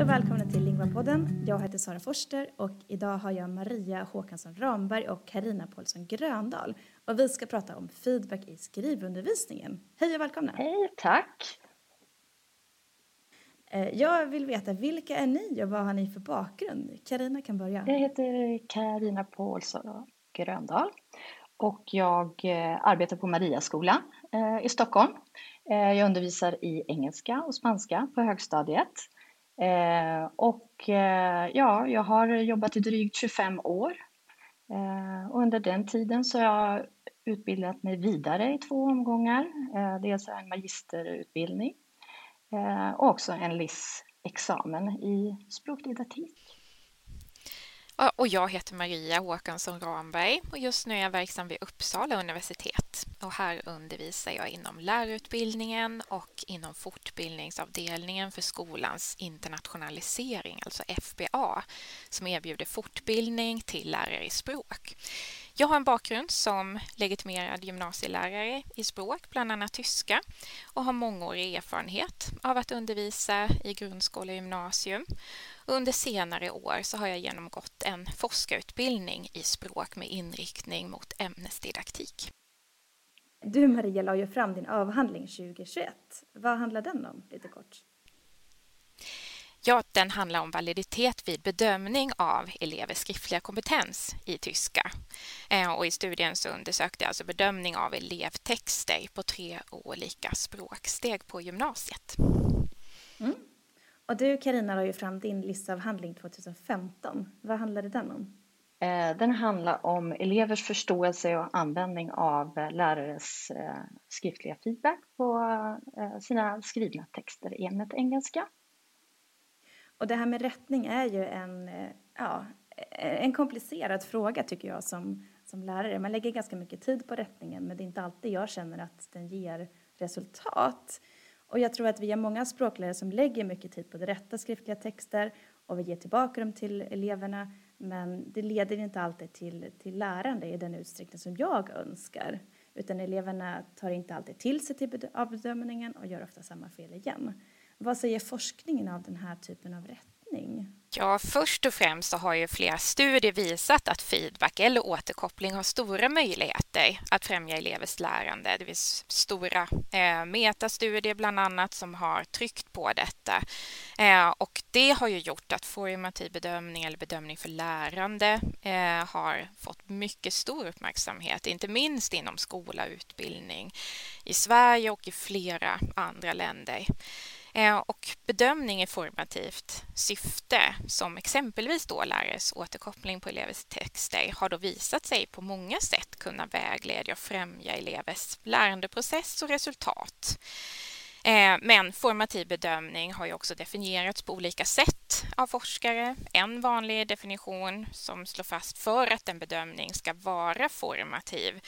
Och välkomna till Lingvapodden. Jag heter Sara Forster och idag har jag Maria Håkansson Ramberg och Karina Paulsson Gröndal. Och vi ska prata om feedback i skrivundervisningen. Hej och välkomna! Hej, tack! Eh, jag vill veta, vilka är ni och vad har ni för bakgrund? Karina kan börja. Jag heter Karina Paulsson Gröndal och jag eh, arbetar på Mariaskolan eh, i Stockholm. Jag undervisar i engelska och spanska på högstadiet. Eh, och eh, ja, jag har jobbat i drygt 25 år. Eh, och under den tiden så har jag utbildat mig vidare i två omgångar. Dels en magisterutbildning och också en LIS-examen i språkdidaktik. Och jag heter Maria Håkansson Ramberg och just nu är jag verksam vid Uppsala universitet. Och här undervisar jag inom lärarutbildningen och inom fortbildningsavdelningen för skolans internationalisering, alltså FBA, som erbjuder fortbildning till lärare i språk. Jag har en bakgrund som legitimerad gymnasielärare i språk, bland annat tyska, och har mångårig erfarenhet av att undervisa i grundskola och gymnasium. Under senare år så har jag genomgått en forskarutbildning i språk med inriktning mot ämnesdidaktik. Du Maria la ju fram din avhandling 2021. Vad handlar den om, lite kort? Ja, den handlar om validitet vid bedömning av elevers skriftliga kompetens i tyska. Eh, och I studien så undersökte jag alltså bedömning av elevtexter på tre olika språksteg på gymnasiet. Mm. Och du Karina la ju fram din listavhandling 2015. Vad handlade den om? Eh, den handlar om elevers förståelse och användning av lärares eh, skriftliga feedback på sina skrivna texter i ämnet engelska. Och det här med rättning är ju en, eh, ja, eh, en komplicerad fråga tycker jag som, som lärare. Man lägger ganska mycket tid på rättningen men det är inte alltid jag känner att den ger resultat. Och jag tror att vi har många språklärare som lägger mycket tid på att rätta skriftliga texter och vi ger tillbaka dem till eleverna men det leder inte alltid till, till lärande i den utsträckning som jag önskar. Utan eleverna tar inte alltid till sig till bedömningen och gör ofta samma fel igen. Vad säger forskningen av den här typen av rättning? Ja, först och främst så har ju flera studier visat att feedback eller återkoppling har stora möjligheter att främja elevers lärande. Det finns stora eh, metastudier bland annat som har tryckt på detta. Eh, och det har ju gjort att formativ bedömning eller bedömning för lärande eh, har fått mycket stor uppmärksamhet, inte minst inom skola och utbildning i Sverige och i flera andra länder. Eh, och bedömning i formativt syfte, som exempelvis då lärares återkoppling på elevers texter, har då visat sig på många sätt kunna vägleda och främja elevers lärandeprocess och resultat. Eh, men formativ bedömning har ju också definierats på olika sätt av forskare. En vanlig definition som slår fast för att en bedömning ska vara formativ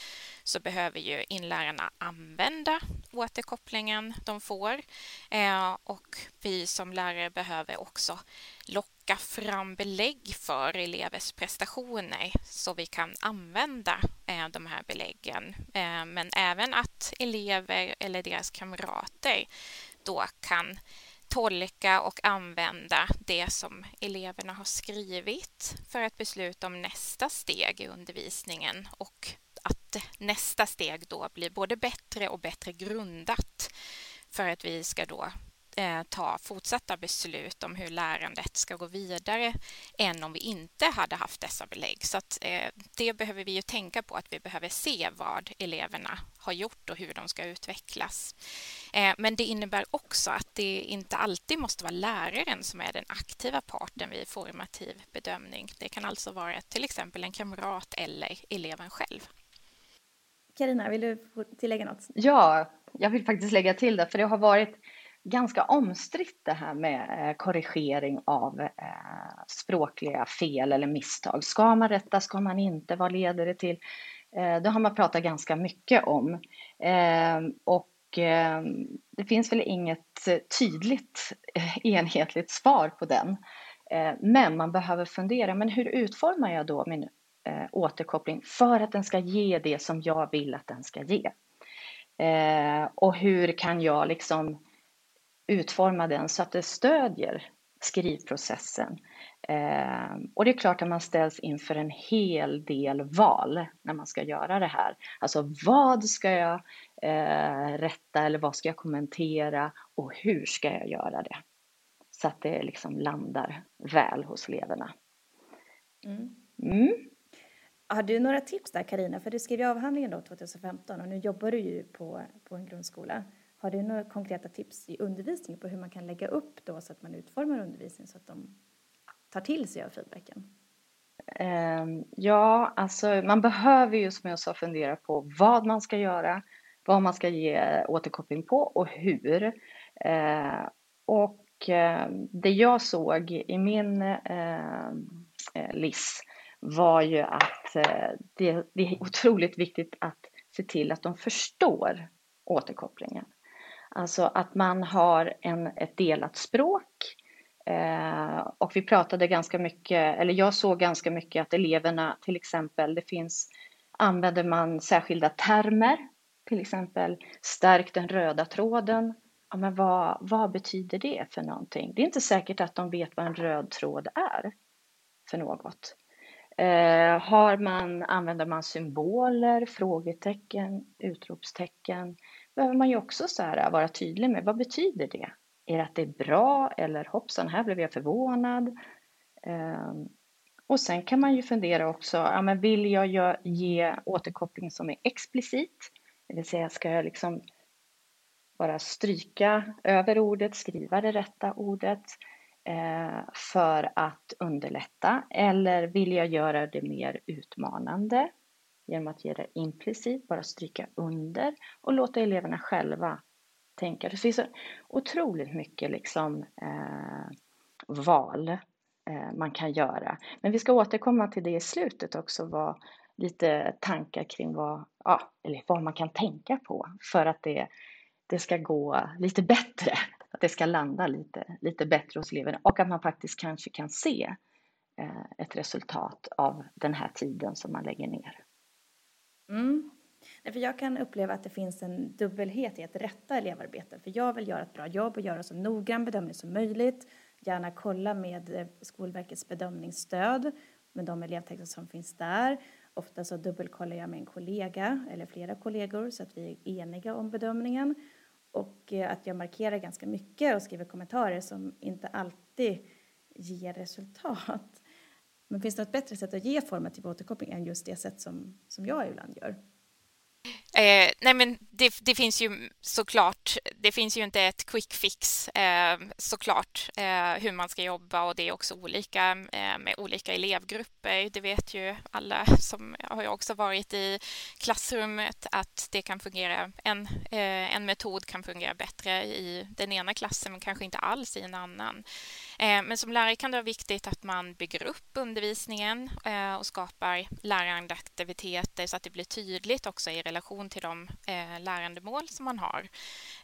så behöver ju inlärarna använda återkopplingen de får eh, och vi som lärare behöver också locka fram belägg för elevers prestationer så vi kan använda eh, de här beläggen. Eh, men även att elever eller deras kamrater då kan tolka och använda det som eleverna har skrivit för att besluta om nästa steg i undervisningen och att nästa steg då blir både bättre och bättre grundat för att vi ska då eh, ta fortsatta beslut om hur lärandet ska gå vidare än om vi inte hade haft dessa belägg. Så att, eh, det behöver vi ju tänka på, att vi behöver se vad eleverna har gjort och hur de ska utvecklas. Eh, men det innebär också att det inte alltid måste vara läraren som är den aktiva parten vid formativ bedömning. Det kan alltså vara till exempel en kamrat eller eleven själv. Karina, vill du tillägga något? Ja, jag vill faktiskt lägga till det, för det har varit ganska omstritt det här med eh, korrigering av eh, språkliga fel eller misstag. Ska man rätta, ska man inte, vad leder det till? Eh, det har man pratat ganska mycket om. Ehm, och ehm, det finns väl inget tydligt enhetligt svar på den. Men man behöver fundera, men hur utformar jag då min eh, återkoppling för att den ska ge det som jag vill att den ska ge. Eh, och hur kan jag liksom utforma den så att det stödjer skrivprocessen. Eh, och det är klart att man ställs inför en hel del val när man ska göra det här. Alltså vad ska jag eh, rätta eller vad ska jag kommentera och hur ska jag göra det? Så att det liksom landar väl hos eleverna. Mm. Mm. Har du några tips där Karina? För du skrev ju avhandlingen då 2015 och nu jobbar du ju på, på en grundskola. Har du några konkreta tips i undervisningen på hur man kan lägga upp då så att man utformar undervisningen så att de tar till sig av feedbacken? Ehm, ja, alltså man behöver ju som jag sa fundera på vad man ska göra, vad man ska ge återkoppling på och hur. Ehm, och ehm, det jag såg i min eh, LIS var ju att eh, det, det är otroligt viktigt att se till att de förstår återkopplingen. Alltså att man har en, ett delat språk. Eh, och vi pratade ganska mycket, eller jag såg ganska mycket att eleverna till exempel, det finns, använder man särskilda termer, till exempel stärk den röda tråden. Ja, men vad, vad betyder det för någonting? Det är inte säkert att de vet vad en röd tråd är för något. Eh, har man, använder man symboler, frågetecken, utropstecken? behöver man ju också så här, vara tydlig med vad betyder det? Är det att det är bra eller hoppsan, här blev jag förvånad? Eh, och sen kan man ju fundera också, ja, men vill jag ge återkoppling som är explicit? Det vill säga, ska jag liksom bara stryka över ordet, skriva det rätta ordet? Eh, för att underlätta eller vill jag göra det mer utmanande genom att ge det implicit, bara stryka under och låta eleverna själva tänka. Det finns så otroligt mycket liksom, eh, val eh, man kan göra. Men vi ska återkomma till det i slutet också, vad, lite tankar kring vad, ja, eller vad man kan tänka på för att det, det ska gå lite bättre det ska landa lite, lite bättre hos eleverna och att man faktiskt kanske kan se eh, ett resultat av den här tiden som man lägger ner. Mm. För jag kan uppleva att det finns en dubbelhet i att rätta elevarbetet. För jag vill göra ett bra jobb och göra så noggrann bedömning som möjligt. Gärna kolla med eh, Skolverkets bedömningsstöd med de elevtexter som finns där. Ofta så dubbelkollar jag med en kollega eller flera kollegor så att vi är eniga om bedömningen och eh, att jag markerar ganska mycket och skriver kommentarer som inte alltid ger resultat. Men finns det något bättre sätt att ge formativ återkoppling än just det sätt som, som jag ibland gör? Eh, nej men det, det, finns ju såklart, det finns ju inte ett quick fix eh, såklart eh, hur man ska jobba och det är också olika eh, med olika elevgrupper. Det vet ju alla som har också varit i klassrummet att det kan fungera, en, eh, en metod kan fungera bättre i den ena klassen men kanske inte alls i en annan. Eh, men som lärare kan det vara viktigt att man bygger upp undervisningen eh, och skapar lärandeaktiviteter så att det blir tydligt också i relation till de eh, lärandemål som man har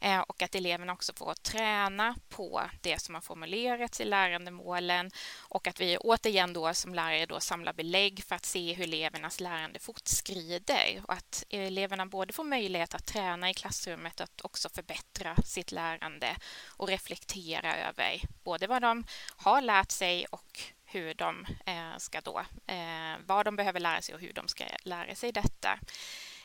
eh, och att eleverna också får träna på det som har formulerats i lärandemålen och att vi återigen då som lärare då samlar belägg för att se hur elevernas lärande fortskrider och att eleverna både får möjlighet att träna i klassrummet och att också förbättra sitt lärande och reflektera över både vad de har lärt sig och hur de eh, ska då, eh, vad de behöver lära sig och hur de ska lära sig detta.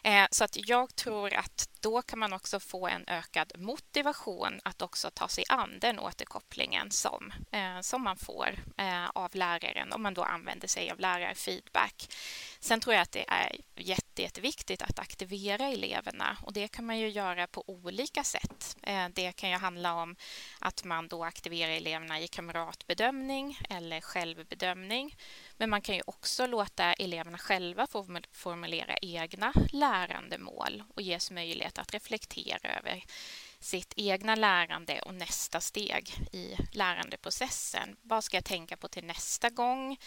Eh, så att jag tror att då kan man också få en ökad motivation att också ta sig an den återkopplingen som, eh, som man får eh, av läraren om man då använder sig av lärarfeedback. Sen tror jag att det är jätte, jätteviktigt att aktivera eleverna och det kan man ju göra på olika sätt. Eh, det kan ju handla om att man då aktiverar eleverna i kamratbedömning eller självbedömning. Men man kan ju också låta eleverna själva få formulera egna lärandemål och ges möjlighet att reflektera över sitt egna lärande och nästa steg i lärandeprocessen. Vad ska jag tänka på till nästa gång?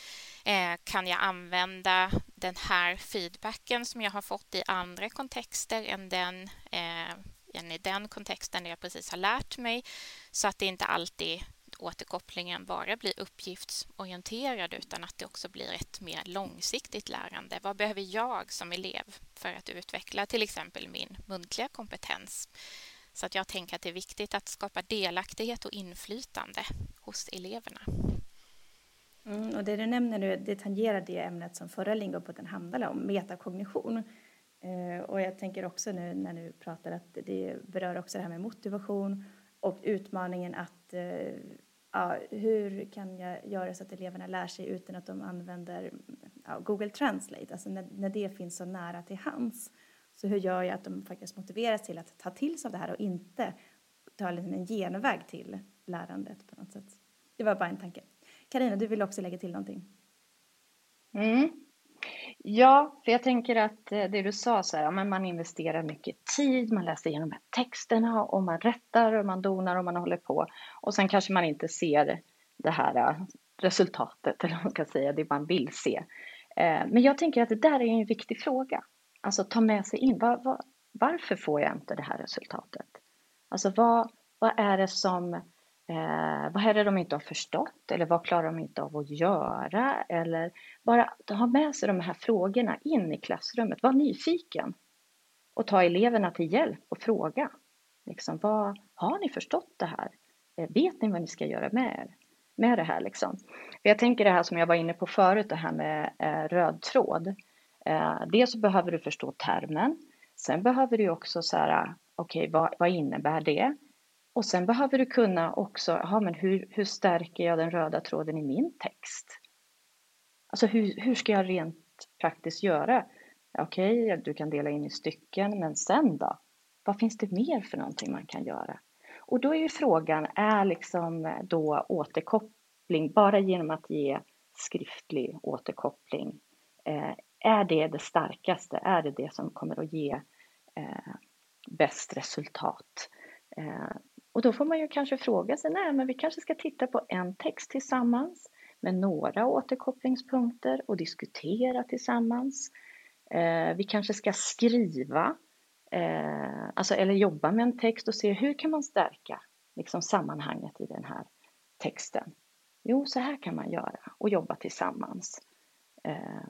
Eh, kan jag använda den här feedbacken som jag har fått i andra kontexter än den, eh, än i den kontexten där jag precis har lärt mig så att det inte alltid återkopplingen bara blir uppgiftsorienterad utan att det också blir ett mer långsiktigt lärande. Vad behöver jag som elev för att utveckla till exempel min muntliga kompetens? Så att jag tänker att det är viktigt att skapa delaktighet och inflytande hos eleverna. Mm, och det du nämner nu, det tangerar det ämnet som förra Lingopodden handlade om, metakognition. Eh, och jag tänker också nu när du pratar att det berör också det här med motivation och utmaningen att eh, ja, hur kan jag göra så att eleverna lär sig utan att de använder ja, Google Translate, alltså när, när det finns så nära till hands. Så hur gör jag att de faktiskt motiveras till att ta till sig av det här och inte ta liksom en genväg till lärandet på något sätt. Det var bara en tanke. Karina, du vill också lägga till någonting? Mm. Ja, för jag tänker att eh, det du sa så här, men man investerar mycket tid, man läser igenom här texterna och man rättar och man donar och man håller på och sen kanske man inte ser det här eh, resultatet eller man kan säga det man vill se. Eh, men jag tänker att det där är en viktig fråga. Alltså ta med sig in, var, var, varför får jag inte det här resultatet? Alltså vad, vad är det som Eh, vad är det de inte har förstått eller vad klarar de inte av att göra? Eller bara ha med sig de här frågorna in i klassrummet. Var nyfiken och ta eleverna till hjälp och fråga. Liksom, vad, har ni förstått det här? Eh, vet ni vad ni ska göra med, er, med det här? Liksom? För jag tänker det här som jag var inne på förut, det här med eh, röd tråd. Eh, dels så behöver du förstå termen. Sen behöver du också så här, okej, okay, vad, vad innebär det? Och sen behöver du kunna också, aha, men hur, hur stärker jag den röda tråden i min text? Alltså hur, hur ska jag rent praktiskt göra? Okej, okay, du kan dela in i stycken, men sen då? Vad finns det mer för någonting man kan göra? Och då är ju frågan, är liksom eh, då återkoppling, bara genom att ge skriftlig återkoppling, eh, är det det starkaste? Är det det som kommer att ge eh, bäst resultat? Eh, och då får man ju kanske fråga sig, nej men vi kanske ska titta på en text tillsammans med några återkopplingspunkter och diskutera tillsammans. Eh, vi kanske ska skriva, eh, alltså, eller jobba med en text och se hur kan man stärka liksom, sammanhanget i den här texten. Jo, så här kan man göra och jobba tillsammans. Eh,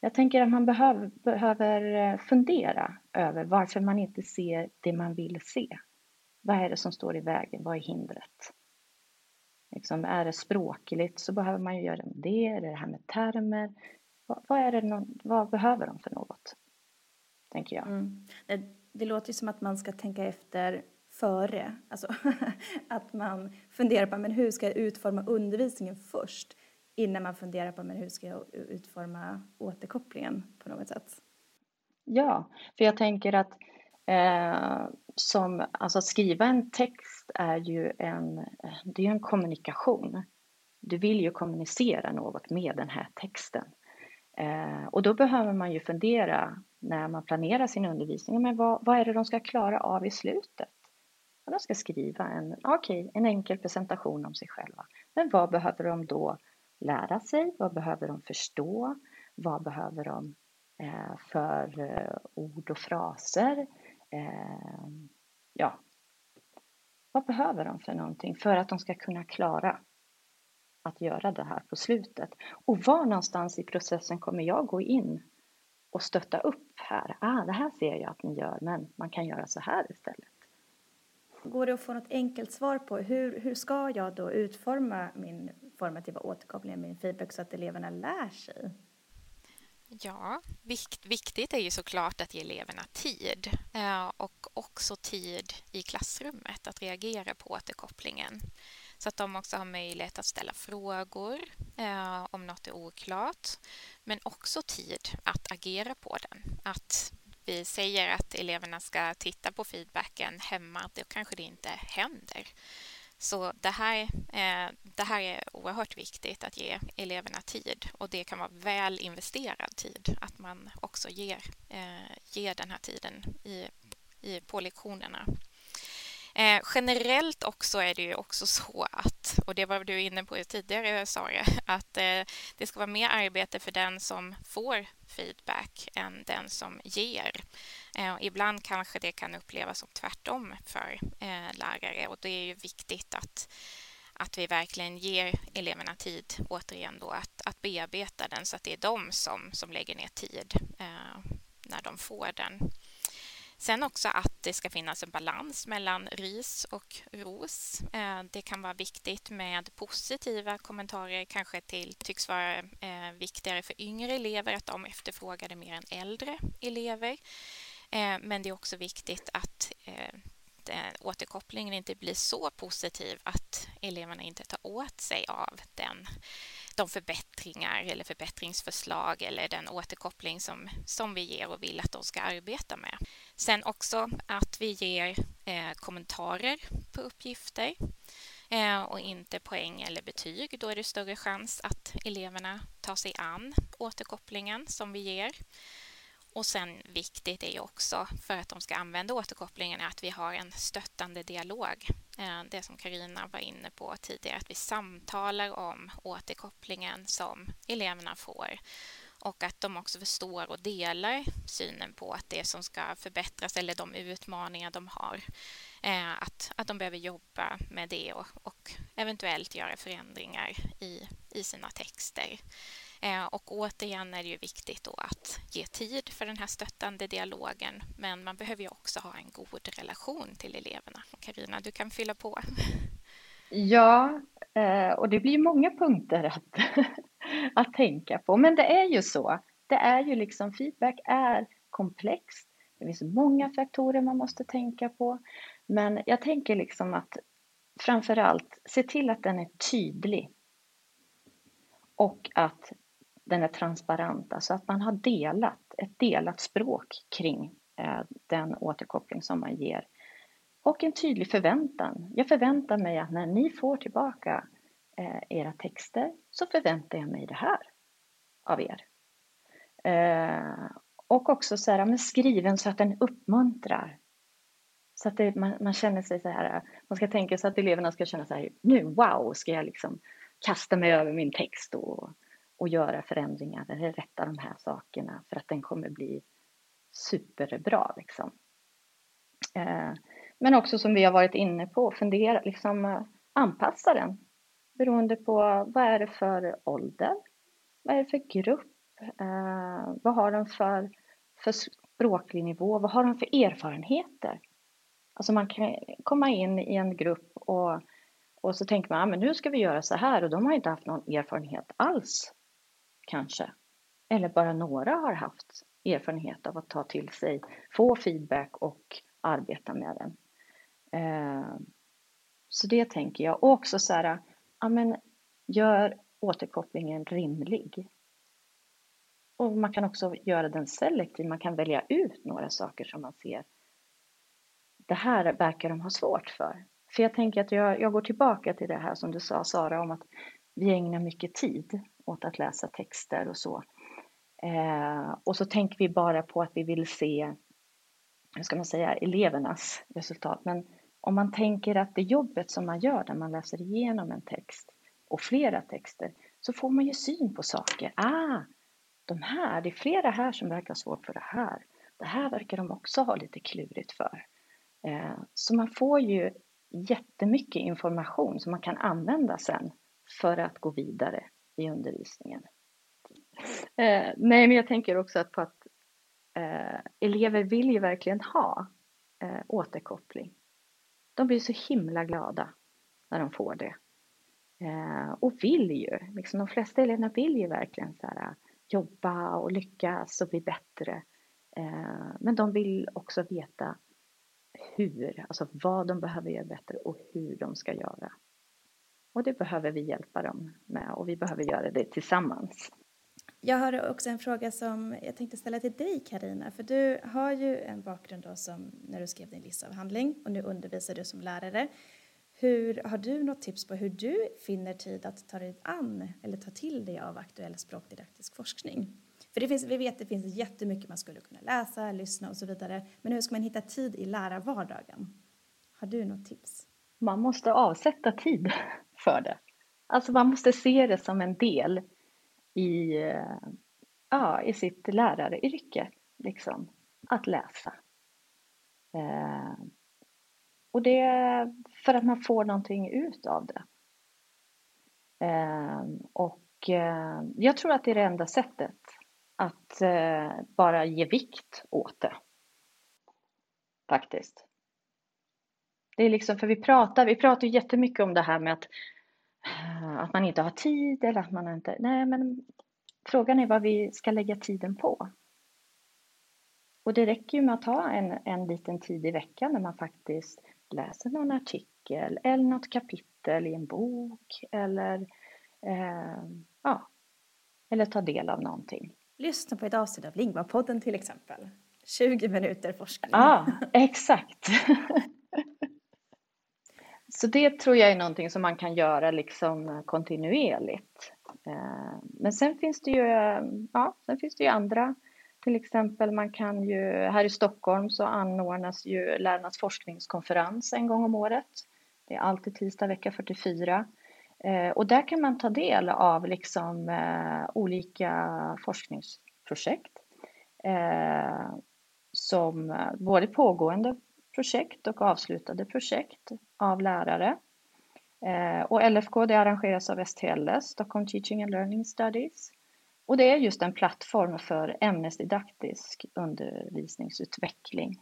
jag tänker att man behöv, behöver eh, fundera över varför man inte ser det man vill se. Vad är det som står i vägen? Vad är hindret? Liksom, är det språkligt så behöver man ju göra det. Är det det här med termer? Vad, vad är det någon, vad behöver de för något? Tänker jag. Mm. Det, det låter ju som att man ska tänka efter före. Alltså att man funderar på men hur ska jag utforma undervisningen först innan man funderar på men hur ska jag utforma återkopplingen på något sätt. Ja, för jag tänker att Eh, som, alltså att skriva en text är ju en, det är en kommunikation. Du vill ju kommunicera något med den här texten. Eh, och då behöver man ju fundera när man planerar sin undervisning, men vad, vad är det de ska klara av i slutet? De ska skriva en, okay, en enkel presentation om sig själva. Men vad behöver de då lära sig? Vad behöver de förstå? Vad behöver de eh, för eh, ord och fraser? Eh, ja, vad behöver de för någonting för att de ska kunna klara att göra det här på slutet? Och var någonstans i processen kommer jag gå in och stötta upp här? Ah, det här ser jag att ni gör, men man kan göra så här istället. Går det att få något enkelt svar på hur, hur ska jag då utforma min formativa återkoppling, min feedback så att eleverna lär sig? Ja, vikt, viktigt är ju såklart att ge eleverna tid eh, och också tid i klassrummet att reagera på återkopplingen så att de också har möjlighet att ställa frågor eh, om något är oklart men också tid att agera på den. Att vi säger att eleverna ska titta på feedbacken hemma, då kanske det inte händer. Så det här, eh, det här är oerhört viktigt att ge eleverna tid och det kan vara väl investerad tid att man också ger, eh, ger den här tiden i, i, på lektionerna. Eh, generellt också är det ju också så att, och det var du inne på tidigare Sara, att eh, det ska vara mer arbete för den som får feedback än den som ger. Eh, ibland kanske det kan upplevas som tvärtom för eh, lärare och det är ju viktigt att att vi verkligen ger eleverna tid, återigen då, att, att bearbeta den så att det är de som, som lägger ner tid eh, när de får den. Sen också att det ska finnas en balans mellan ris och ros. Eh, det kan vara viktigt med positiva kommentarer, kanske till tycks vara eh, viktigare för yngre elever att de efterfrågar det mer än äldre elever. Eh, men det är också viktigt att eh, återkopplingen inte blir så positiv att eleverna inte tar åt sig av den de förbättringar eller förbättringsförslag eller den återkoppling som, som vi ger och vill att de ska arbeta med. Sen också att vi ger eh, kommentarer på uppgifter eh, och inte poäng eller betyg. Då är det större chans att eleverna tar sig an återkopplingen som vi ger. Och sen viktigt är ju också för att de ska använda återkopplingen att vi har en stöttande dialog. Eh, det som Karina var inne på tidigare, att vi samtalar om återkopplingen som eleverna får och att de också förstår och delar synen på att det som ska förbättras eller de utmaningar de har, eh, att, att de behöver jobba med det och, och eventuellt göra förändringar i, i sina texter. Eh, och återigen är det ju viktigt då att ge tid för den här stöttande dialogen. Men man behöver ju också ha en god relation till eleverna. Karina, du kan fylla på. Ja, eh, och det blir många punkter att, att tänka på. Men det är ju så. Det är ju liksom feedback är komplext. Det finns många faktorer man måste tänka på. Men jag tänker liksom att framför allt se till att den är tydlig. Och att den är transparent, alltså att man har delat, ett delat språk kring eh, den återkoppling som man ger. Och en tydlig förväntan. Jag förväntar mig att när ni får tillbaka eh, era texter så förväntar jag mig det här av er. Eh, och också så här, men skriven så att den uppmuntrar. Så att det, man, man, känner sig så här, man ska tänka så att eleverna ska känna så här, nu wow, ska jag liksom kasta mig över min text och och göra förändringar eller rätta de här sakerna för att den kommer bli superbra. Liksom. Eh, men också som vi har varit inne på, fundera, liksom, eh, anpassa den beroende på vad är det för ålder? Vad är det för grupp? Eh, vad har de för, för språklig nivå? Vad har de för erfarenheter? Alltså man kan komma in i en grupp och, och så tänker man, ah, men nu ska vi göra så här och de har inte haft någon erfarenhet alls kanske. Eller bara några har haft erfarenhet av att ta till sig, få feedback och arbeta med den. Eh, så det tänker jag. Och också så här, ja men gör återkopplingen rimlig. Och man kan också göra den selektiv, man kan välja ut några saker som man ser. Det här verkar de ha svårt för. För jag tänker att jag, jag går tillbaka till det här som du sa Sara om att vi ägnar mycket tid åt att läsa texter och så. Eh, och så tänker vi bara på att vi vill se, hur ska man säga, elevernas resultat. Men om man tänker att det jobbet som man gör när man läser igenom en text och flera texter så får man ju syn på saker. Ah, de här, det är flera här som verkar ha svårt för det här. Det här verkar de också ha lite klurigt för. Eh, så man får ju jättemycket information som man kan använda sen för att gå vidare i undervisningen. Eh, nej, men jag tänker också på att eh, elever vill ju verkligen ha eh, återkoppling. De blir så himla glada när de får det. Eh, och vill ju, liksom de flesta eleverna vill ju verkligen så här, jobba och lyckas och bli bättre. Eh, men de vill också veta hur, alltså vad de behöver göra bättre och hur de ska göra. Och det behöver vi hjälpa dem med och vi behöver göra det tillsammans. Jag har också en fråga som jag tänkte ställa till dig Karina, för du har ju en bakgrund då som när du skrev din livsavhandling och nu undervisar du som lärare. Hur, har du något tips på hur du finner tid att ta dig an eller ta till dig av aktuell språkdidaktisk forskning? För det finns, vi vet att det finns jättemycket man skulle kunna läsa, lyssna och så vidare. Men hur ska man hitta tid i lärarvardagen? Har du något tips? Man måste avsätta tid för det. Alltså man måste se det som en del i, ja, i sitt läraryrke, liksom, att läsa. Eh, och det är för att man får någonting ut av det. Eh, och eh, jag tror att det är det enda sättet att eh, bara ge vikt åt det. faktiskt. Det är liksom, för vi pratar, vi pratar jättemycket om det här med att, att man inte har tid eller att man inte, nej men frågan är vad vi ska lägga tiden på. Och det räcker ju med att ha en, en liten tid i veckan när man faktiskt läser någon artikel eller något kapitel i en bok eller, eh, ja, eller tar del av någonting. Lyssna på ett avsnitt av Lingva-podden till exempel. 20 minuter forskning. Ja, exakt. Så det tror jag är någonting som man kan göra liksom kontinuerligt. Eh, men sen finns det ju, ja, sen finns det ju andra till exempel man kan ju, här i Stockholm så anordnas ju Lärarnas forskningskonferens en gång om året. Det är alltid tisdag vecka 44. Eh, och där kan man ta del av liksom eh, olika forskningsprojekt. Som både pågående projekt och avslutade projekt av lärare. Eh, och LFK det arrangeras av STLS, Stockholm Teaching and Learning Studies. Och det är just en plattform för ämnesdidaktisk undervisningsutveckling.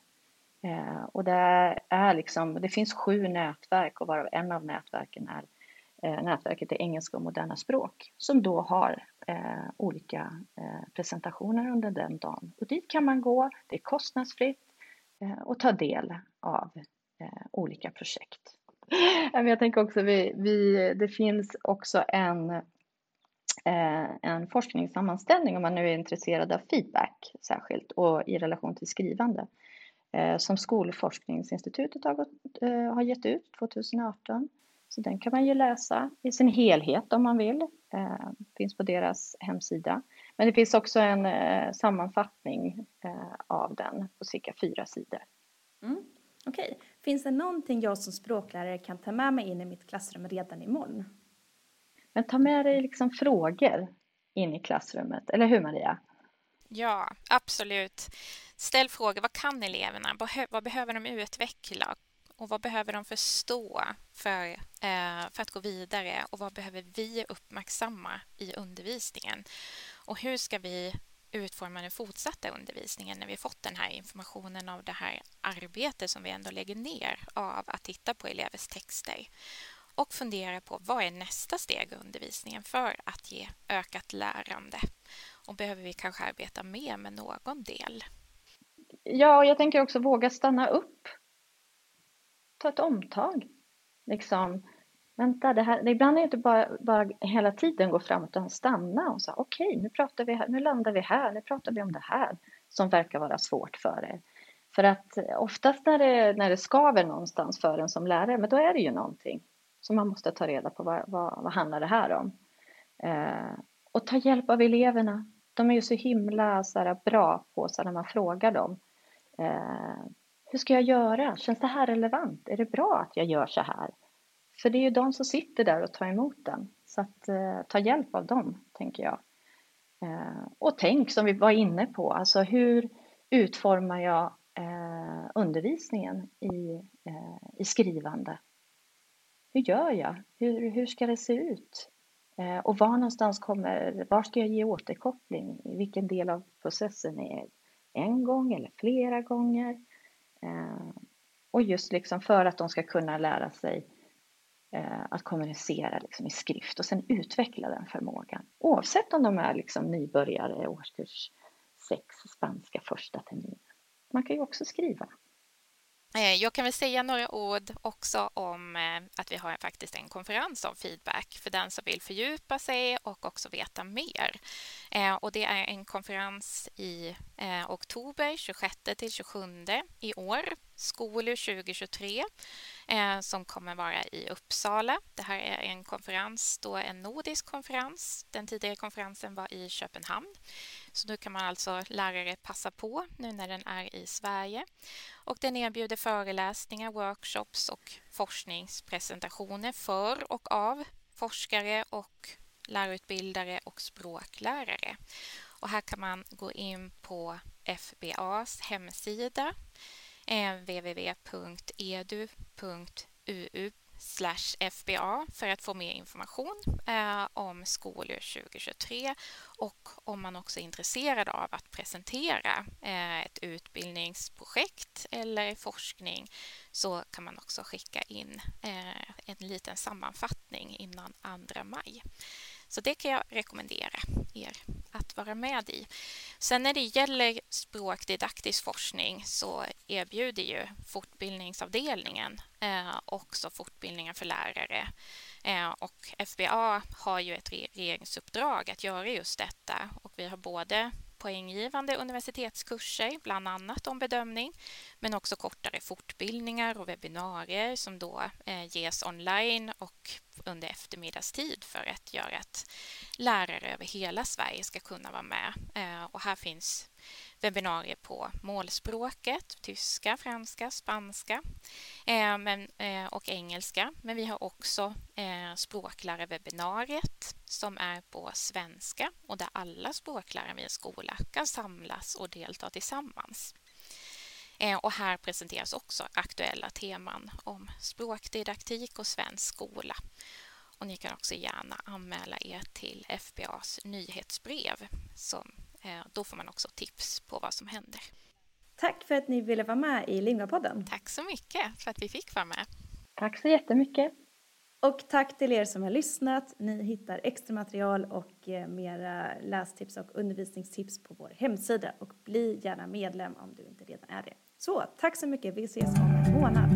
Eh, och det, är liksom, det finns sju nätverk och varav en av nätverken är eh, nätverket i engelska och moderna språk som då har eh, olika eh, presentationer under den dagen. Och dit kan man gå, det är kostnadsfritt eh, och ta del av olika projekt. Jag tänker också, vi, vi, det finns också en Eh, en forskningssammanställning om man nu är intresserad av feedback särskilt och i relation till skrivande eh, som Skolforskningsinstitutet har, gått, eh, har gett ut 2018. Så den kan man ju läsa i sin helhet om man vill. Finns på deras hemsida. Men det finns också en sammanfattning av den på cirka fyra sidor. Mm. Okej, okay. Finns det någonting jag som språklärare kan ta med mig in i mitt klassrum redan imorgon? Men ta med dig liksom frågor in i klassrummet, eller hur Maria? Ja, absolut. Ställ frågor. Vad kan eleverna? Vad behöver de utveckla? Och vad behöver de förstå för, eh, för att gå vidare? Och vad behöver vi uppmärksamma i undervisningen? Och hur ska vi utforma den fortsatta undervisningen när vi fått den här informationen av det här arbetet som vi ändå lägger ner av att titta på elevers texter? och fundera på vad är nästa steg i undervisningen för att ge ökat lärande? Och behöver vi kanske arbeta mer med någon del? Ja, och jag tänker också våga stanna upp. Ta ett omtag. Liksom, vänta, det här, ibland är det inte bara, bara hela tiden gå framåt utan stanna och säga okej, okay, nu pratar vi här, nu landar vi här, nu pratar vi om det här som verkar vara svårt för er. För att eh, oftast när det, när det skaver någonstans för en som lärare, men då är det ju någonting. som man måste ta reda på vad, vad, vad handlar det här om. Eh, och ta hjälp av eleverna. De är ju så himla så här, bra på så när man frågar dem. Eh, hur ska jag göra? Känns det här relevant? Är det bra att jag gör så här? För det är ju de som sitter där och tar emot den. Så att eh, ta hjälp av dem, tänker jag. Eh, och tänk som vi var inne på, alltså hur utformar jag eh, undervisningen i, eh, i skrivande? hur gör jag? Hur, hur ska det se ut? Eh, och var någonstans kommer, var ska jag ge återkoppling? I vilken del av processen är en gång eller flera gånger? Eh, och just liksom för att de ska kunna lära sig eh, Eh, att kommunicera liksom i skrift och sen utveckla den förmågan. Oavsett om de är liksom nybörjare årskurs 6 spanska första terminen. Man kan ju också skriva. Eh, jag kan väl säga några ord också om eh, att vi har faktiskt en konferens om feedback för den som vill fördjupa sig och också veta mer. Och det är en konferens i oktober 26 till 27 i år, Skolu 2023, Eh, som kommer vara i Uppsala. Det här är en konferens, då en nordisk konferens. Den tidigare konferensen var i Köpenhamn. Så nu kan man alltså lärare passa på nu när den är i Sverige. Och den erbjuder föreläsningar, workshops och forskningspresentationer för och av forskare och lärarutbildare och språklärare. Och här kan man gå in på FBAs hemsida Eh, www.edu.uu FBA för att få mer information eh, om skolår 2023 och om man också är intresserad av att presentera eh, ett utbildningsprojekt eller forskning så kan man också skicka in eh, en liten sammanfattning innan 2 maj. Så det kan jag rekommendera er att vara med i. Sen när det gäller språkdidaktisk forskning så erbjuder ju fortbildningsavdelningen eh, också fortbildningar för lärare. Eh, och FBA har ju ett regeringsuppdrag att göra just detta och vi har både poänggivande universitetskurser, bland annat om bedömning, men också kortare fortbildningar och webbinarier som då eh, ges online och under eftermiddagstid för att göra att lärare över hela Sverige ska kunna vara med. Eh, och här finns webbinarier på målspråket, tyska, franska, spanska eh, men, och engelska. Men vi har också språklärarwebbinariet som är på svenska och där alla språklärare vid en skola kan samlas och delta tillsammans. Eh, och här presenteras också aktuella teman om språkdidaktik och svensk skola. Och ni kan också gärna anmäla er till FBAs nyhetsbrev. Så, eh, då får man också tips på vad som händer. Tack för att ni ville vara med i Lingvapodden. Tack så mycket för att vi fick vara med. Tack så jättemycket. Och tack till er som har lyssnat. Ni hittar extra material och eh, mera lästips och undervisningstips på vår hemsida och bli gärna medlem om du inte redan är det. Så tack så mycket. Vi ses om en månad.